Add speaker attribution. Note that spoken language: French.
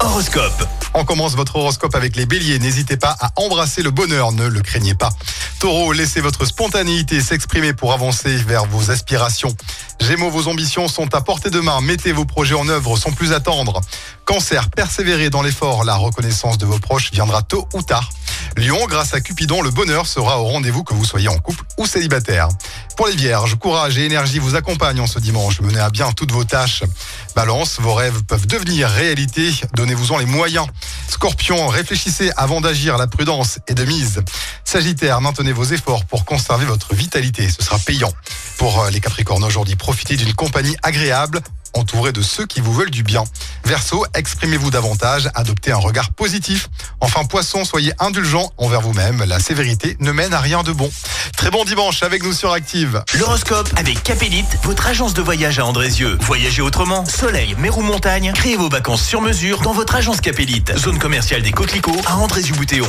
Speaker 1: Horoscope.
Speaker 2: On commence votre horoscope avec les béliers. N'hésitez pas à embrasser le bonheur, ne le craignez pas. Taureau, laissez votre spontanéité s'exprimer pour avancer vers vos aspirations. Gémeaux, vos ambitions sont à portée de main. Mettez vos projets en œuvre sans plus attendre. Cancer, persévérez dans l'effort. La reconnaissance de vos proches viendra tôt ou tard. Lion, grâce à Cupidon, le bonheur sera au rendez-vous que vous soyez en couple ou célibataire. Pour les vierges, courage et énergie vous accompagnent en ce dimanche. Menez à bien toutes vos tâches. Balance, vos rêves peuvent devenir réalité. Donnez-vous-en les moyens. Scorpion, réfléchissez avant d'agir. La prudence est de mise. Sagittaire, maintenez vos efforts pour conserver votre vitalité. Ce sera payant. Pour euh, les Capricornes aujourd'hui, profitez d'une compagnie agréable entouré de ceux qui vous veulent du bien. Verseau, exprimez-vous davantage, adoptez un regard positif. Enfin, poisson, soyez indulgent envers vous-même. La sévérité ne mène à rien de bon. Très bon dimanche avec nous sur Active.
Speaker 1: L'horoscope avec Capélite, votre agence de voyage à Andrézieux. Voyagez autrement, soleil, mer ou montagne, créez vos vacances sur mesure dans votre agence Capélite. Zone commerciale des Coquelicots à Andrézieux-Boutéon.